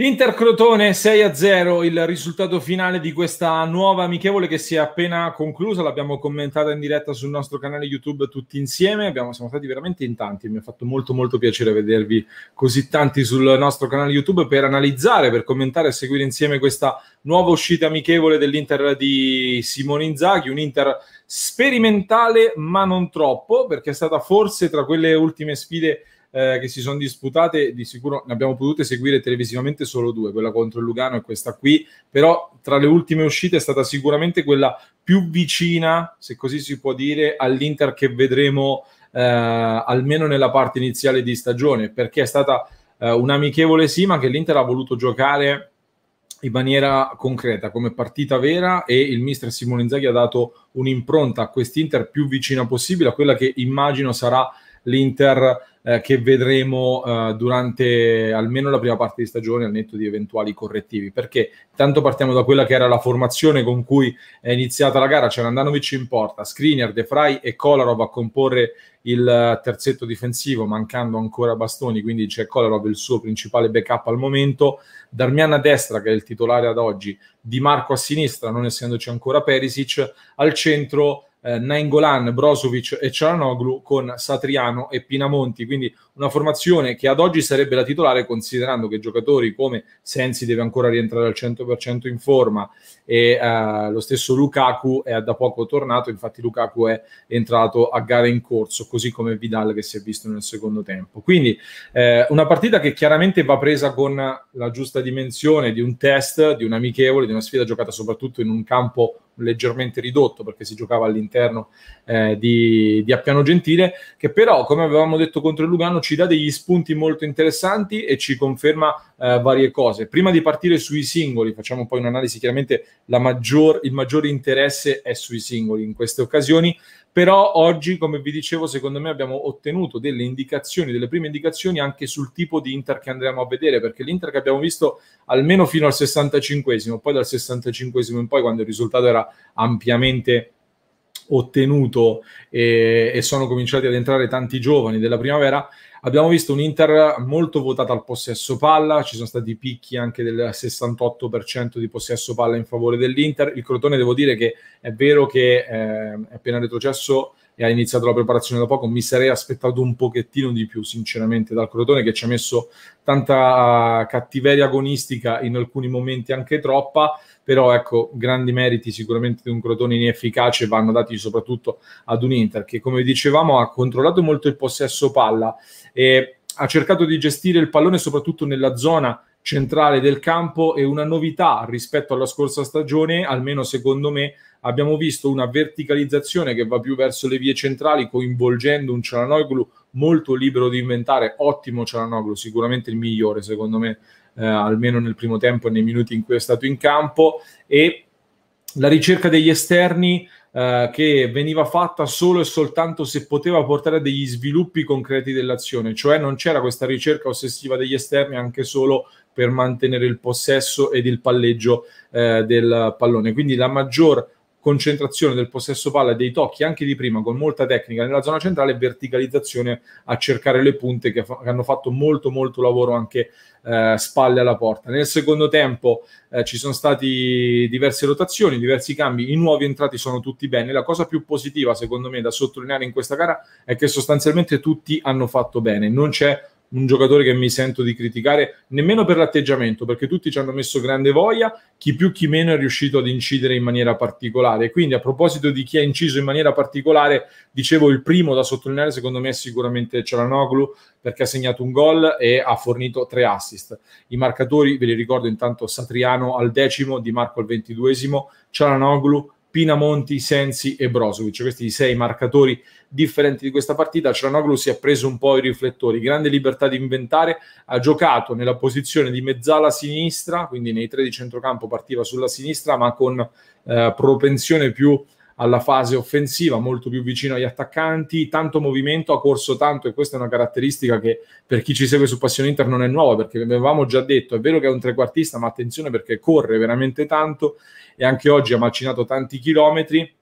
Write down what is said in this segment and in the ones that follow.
Inter Crotone 6-0, il risultato finale di questa nuova amichevole che si è appena conclusa, l'abbiamo commentata in diretta sul nostro canale YouTube tutti insieme, Abbiamo, siamo stati veramente in tanti, mi ha fatto molto molto piacere vedervi così tanti sul nostro canale YouTube per analizzare, per commentare e seguire insieme questa nuova uscita amichevole dell'Inter di Simone Inzaghi, un Inter sperimentale ma non troppo, perché è stata forse tra quelle ultime sfide eh, che si sono disputate, di sicuro ne abbiamo potute seguire televisivamente solo due, quella contro il Lugano e questa qui, però tra le ultime uscite è stata sicuramente quella più vicina, se così si può dire, all'Inter che vedremo eh, almeno nella parte iniziale di stagione, perché è stata eh, un'amichevole sì, ma che l'Inter ha voluto giocare in maniera concreta come partita vera e il mister Simone Inzaghi ha dato un'impronta a quest'Inter più vicina possibile a quella che immagino sarà l'Inter eh, che vedremo eh, durante almeno la prima parte di stagione al netto di eventuali correttivi. Perché tanto partiamo da quella che era la formazione con cui è iniziata la gara, c'era Andanovic in porta, Skriniar, De Frey e Kolarov a comporre il terzetto difensivo, mancando ancora Bastoni, quindi c'è Kolarov il suo principale backup al momento, Darmian a destra che è il titolare ad oggi, Di Marco a sinistra, non essendoci ancora Perisic, al centro eh, Nainggolan, Brozovic e Cialanoglu con Satriano e Pinamonti, quindi una formazione che ad oggi sarebbe la titolare considerando che giocatori come Sensi deve ancora rientrare al 100% in forma e eh, lo stesso Lukaku è da poco tornato, infatti Lukaku è entrato a gara in corso, così come Vidal che si è visto nel secondo tempo. Quindi eh, una partita che chiaramente va presa con la giusta dimensione di un test, di un amichevole, di una sfida giocata soprattutto in un campo leggermente ridotto perché si giocava all'interno eh, di, di Appiano Gentile, che però, come avevamo detto contro il Lugano, ci dà degli spunti molto interessanti e ci conferma eh, varie cose. Prima di partire sui singoli, facciamo poi un'analisi, chiaramente maggior, il maggiore interesse è sui singoli in queste occasioni, però oggi, come vi dicevo, secondo me abbiamo ottenuto delle indicazioni, delle prime indicazioni anche sul tipo di Inter che andremo a vedere, perché l'Inter che abbiamo visto almeno fino al 65esimo, poi dal 65esimo in poi, quando il risultato era ampiamente ottenuto e, e sono cominciati ad entrare tanti giovani della primavera, Abbiamo visto un Inter molto votato al possesso palla, ci sono stati picchi anche del 68% di possesso palla in favore dell'Inter. Il Crotone devo dire che è vero che eh, è appena retrocesso e ha iniziato la preparazione da poco, mi sarei aspettato un pochettino di più sinceramente dal Crotone che ci ha messo tanta cattiveria agonistica in alcuni momenti anche troppa però ecco, grandi meriti sicuramente di un Crotone inefficace vanno dati soprattutto ad un Inter che come dicevamo ha controllato molto il possesso palla e ha cercato di gestire il pallone soprattutto nella zona centrale del campo e una novità rispetto alla scorsa stagione, almeno secondo me, abbiamo visto una verticalizzazione che va più verso le vie centrali, coinvolgendo un Cialanoglu molto libero di inventare, ottimo Cialanoglu, sicuramente il migliore secondo me eh, almeno nel primo tempo e nei minuti in cui è stato in campo e la ricerca degli esterni eh, che veniva fatta solo e soltanto se poteva portare a degli sviluppi concreti dell'azione, cioè non c'era questa ricerca ossessiva degli esterni anche solo per mantenere il possesso ed il palleggio eh, del pallone. Quindi la maggior concentrazione del possesso palla e dei tocchi anche di prima con molta tecnica nella zona centrale e verticalizzazione a cercare le punte che, fa- che hanno fatto molto molto lavoro anche eh, spalle alla porta. Nel secondo tempo eh, ci sono state diverse rotazioni, diversi cambi, i nuovi entrati sono tutti bene. La cosa più positiva, secondo me, da sottolineare in questa gara è che sostanzialmente tutti hanno fatto bene, non c'è un giocatore che mi sento di criticare nemmeno per l'atteggiamento, perché tutti ci hanno messo grande voglia, chi più chi meno è riuscito ad incidere in maniera particolare. Quindi a proposito di chi ha inciso in maniera particolare, dicevo il primo da sottolineare secondo me è sicuramente Cialanoglu perché ha segnato un gol e ha fornito tre assist. I marcatori, ve li ricordo intanto Satriano al decimo, Di Marco al ventiduesimo, Cialanoglu, Pinamonti, Sensi e Brozovic. Questi i sei marcatori differenti di questa partita. Cianoglu si è preso un po' i riflettori, grande libertà di inventare, ha giocato nella posizione di mezzala sinistra, quindi nei tre di centrocampo partiva sulla sinistra, ma con eh, propensione più alla fase offensiva, molto più vicino agli attaccanti, tanto movimento, ha corso tanto e questa è una caratteristica che per chi ci segue su Passione Inter non è nuova perché avevamo già detto, è vero che è un trequartista, ma attenzione perché corre veramente tanto e anche oggi ha macinato tanti chilometri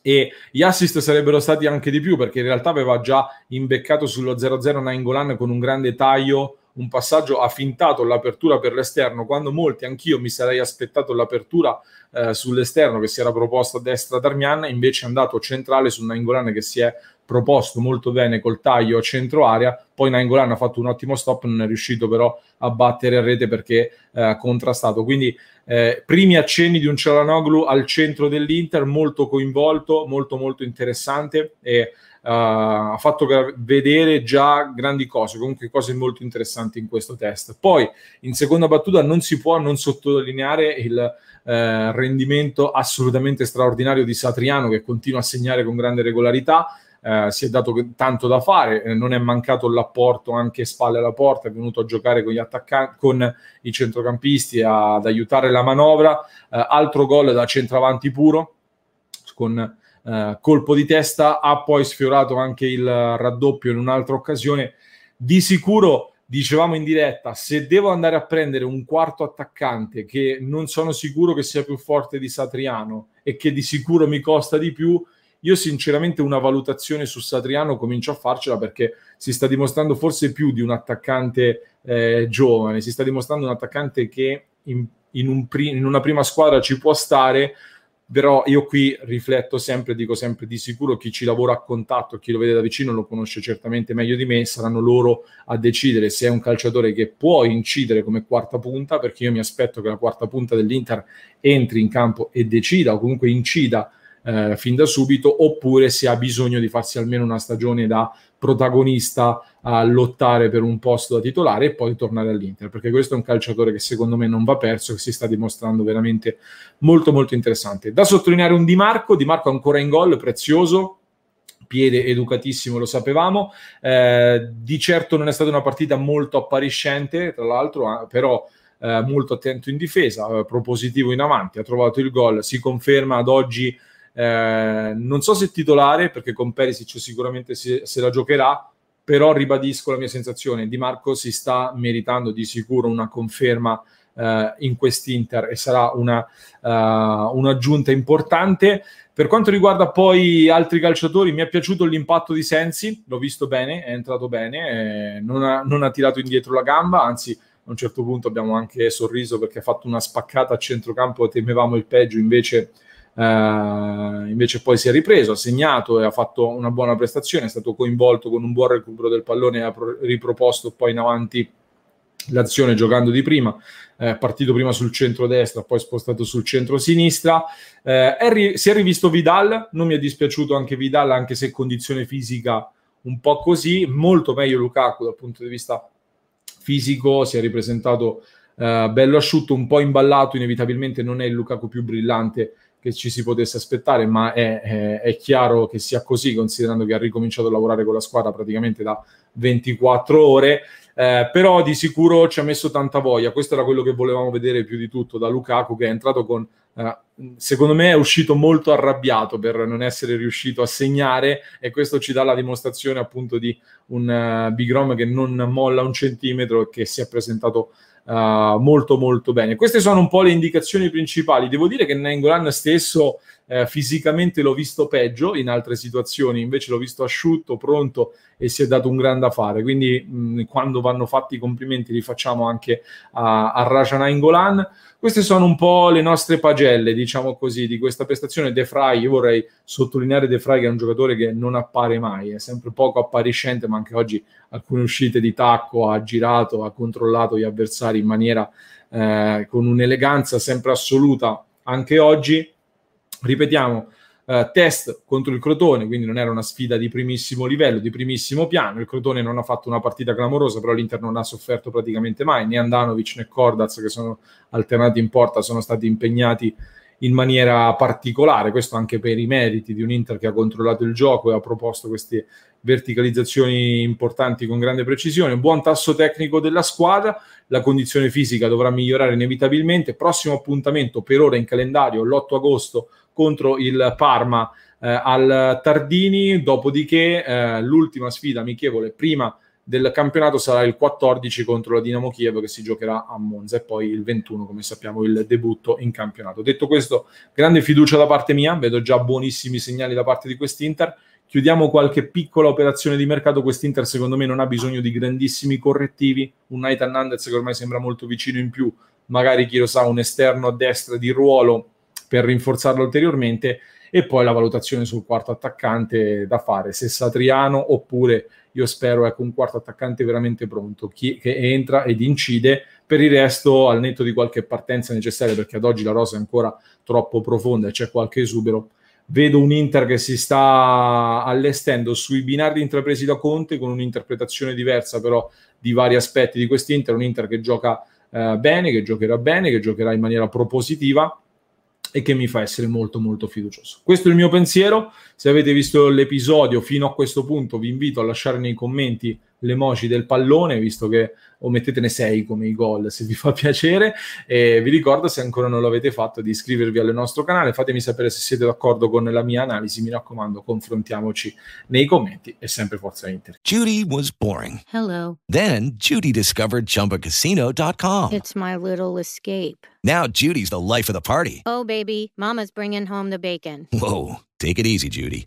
e gli assist sarebbero stati anche di più perché in realtà aveva già imbeccato sullo 0-0 Nainggolan con un grande taglio un passaggio ha fintato l'apertura per l'esterno quando molti anch'io mi sarei aspettato l'apertura eh, sull'esterno che si era proposto a destra Darmian invece è andato centrale su Nainggolan che si è proposto molto bene col taglio a centro area, poi Nainggolan ha fatto un ottimo stop, non è riuscito però a battere a rete perché eh, ha contrastato. Quindi eh, primi accenni di un Cialanoglu al centro dell'Inter, molto coinvolto, molto molto interessante e ha fatto vedere già grandi cose, comunque cose molto interessanti in questo test. Poi in seconda battuta non si può non sottolineare il eh, rendimento assolutamente straordinario di Satriano che continua a segnare con grande regolarità eh, si è dato tanto da fare, eh, non è mancato l'apporto anche spalle alla porta, è venuto a giocare con gli attaccanti, con i centrocampisti ad aiutare la manovra, eh, altro gol da centravanti puro con eh, colpo di testa, ha poi sfiorato anche il raddoppio in un'altra occasione. Di sicuro dicevamo in diretta, se devo andare a prendere un quarto attaccante che non sono sicuro che sia più forte di Satriano e che di sicuro mi costa di più, io sinceramente una valutazione su Satriano comincio a farcela perché si sta dimostrando forse più di un attaccante eh, giovane, si sta dimostrando un attaccante che in, in, un pri- in una prima squadra ci può stare, però io qui rifletto sempre, dico sempre di sicuro chi ci lavora a contatto, chi lo vede da vicino lo conosce certamente meglio di me, saranno loro a decidere se è un calciatore che può incidere come quarta punta, perché io mi aspetto che la quarta punta dell'Inter entri in campo e decida o comunque incida eh, fin da subito, oppure se ha bisogno di farsi almeno una stagione da protagonista a lottare per un posto da titolare e poi tornare all'Inter, perché questo è un calciatore che secondo me non va perso, che si sta dimostrando veramente molto molto interessante. Da sottolineare un Di Marco, Di Marco ancora in gol, prezioso, piede educatissimo, lo sapevamo. Eh, di certo non è stata una partita molto appariscente, tra l'altro, eh, però eh, molto attento in difesa, eh, propositivo in avanti, ha trovato il gol, si conferma ad oggi eh, non so se titolare, perché con Perisic sicuramente si, se la giocherà, però ribadisco la mia sensazione, Di Marco si sta meritando di sicuro una conferma eh, in quest'Inter e sarà una, uh, un'aggiunta importante. Per quanto riguarda poi altri calciatori, mi è piaciuto l'impatto di Sensi, l'ho visto bene, è entrato bene, eh, non, ha, non ha tirato indietro la gamba, anzi a un certo punto abbiamo anche sorriso perché ha fatto una spaccata a centrocampo, temevamo il peggio, invece Uh, invece poi si è ripreso, ha segnato e ha fatto una buona prestazione, è stato coinvolto con un buon recupero del pallone e ha pro- riproposto poi in avanti l'azione giocando di prima, è partito prima sul centro-destra, poi spostato sul centro-sinistra. Eh, ri- si è rivisto Vidal, non mi è dispiaciuto anche Vidal, anche se condizione fisica un po' così, molto meglio Lukaku dal punto di vista fisico, si è ripresentato eh, bello asciutto, un po' imballato, inevitabilmente non è il Lukaku più brillante che ci si potesse aspettare, ma è, è, è, chiaro che sia così, considerando che ha ricominciato a lavorare con la squadra praticamente da 24 ore. Eh, però di sicuro ci ha messo tanta voglia. Questo era quello che volevamo vedere più di tutto da Lukaku, che è entrato con. Eh, secondo me è uscito molto arrabbiato per non essere riuscito a segnare, e questo ci dà la dimostrazione appunto di un uh, Big Rom che non molla un centimetro e che si è presentato molto molto bene. Queste sono un po' le indicazioni principali. Devo dire che Nengolan stesso eh, fisicamente l'ho visto peggio in altre situazioni, invece l'ho visto asciutto, pronto e si è dato un gran da fare. Quindi mh, quando vanno fatti i complimenti li facciamo anche a, a Raja Nengolan. Queste sono un po' le nostre pagelle, diciamo così, di questa prestazione. De Frey, io vorrei sottolineare De Frey che è un giocatore che non appare mai, è sempre poco appariscente, ma anche oggi alcune uscite di tacco ha girato, ha controllato gli avversari in maniera eh, con un'eleganza sempre assoluta anche oggi. Ripetiamo, Uh, test contro il Crotone, quindi non era una sfida di primissimo livello, di primissimo piano. Il Crotone non ha fatto una partita clamorosa, però l'Inter non ha sofferto praticamente mai. Né Andanovic né Cordaz, che sono alternati in porta, sono stati impegnati in maniera particolare. Questo anche per i meriti di un Inter che ha controllato il gioco e ha proposto queste verticalizzazioni importanti con grande precisione. Buon tasso tecnico della squadra. La condizione fisica dovrà migliorare inevitabilmente. Prossimo appuntamento per ora in calendario l'8 agosto contro il Parma eh, al Tardini, dopodiché eh, l'ultima sfida amichevole prima del campionato sarà il 14 contro la Dinamo Kiev che si giocherà a Monza e poi il 21 come sappiamo il debutto in campionato. Detto questo, grande fiducia da parte mia, vedo già buonissimi segnali da parte di quest'Inter. Chiudiamo qualche piccola operazione di mercato. Quest'Inter, secondo me, non ha bisogno di grandissimi correttivi. Un Nathan Nandez che ormai sembra molto vicino in più, magari chi lo sa, un esterno a destra di ruolo per rinforzarlo ulteriormente e poi la valutazione sul quarto attaccante da fare, se Satriano oppure io spero ecco un quarto attaccante veramente pronto, chi, che entra ed incide, per il resto al netto di qualche partenza necessaria perché ad oggi la rosa è ancora troppo profonda e c'è qualche esubero, vedo un Inter che si sta allestendo sui binari intrapresi da Conte con un'interpretazione diversa però di vari aspetti di quest'Inter, un Inter che gioca eh, bene, che giocherà bene, che giocherà in maniera propositiva e che mi fa essere molto molto fiducioso. Questo è il mio pensiero. Se avete visto l'episodio fino a questo punto, vi invito a lasciare nei commenti le emoji del pallone, visto che o mettetene 6 come i gol se vi fa piacere. E vi ricordo, se ancora non l'avete fatto, di iscrivervi al nostro canale. Fatemi sapere se siete d'accordo con la mia analisi. Mi raccomando, confrontiamoci nei commenti e sempre Forza Inter. Judy was boring. Hello. Then Judy discovered chumbacasino.com. It's my little escape. Now Judy's the life of the party. Oh, baby, Mama's bringing home the bacon. Whoa. Take it easy, Judy.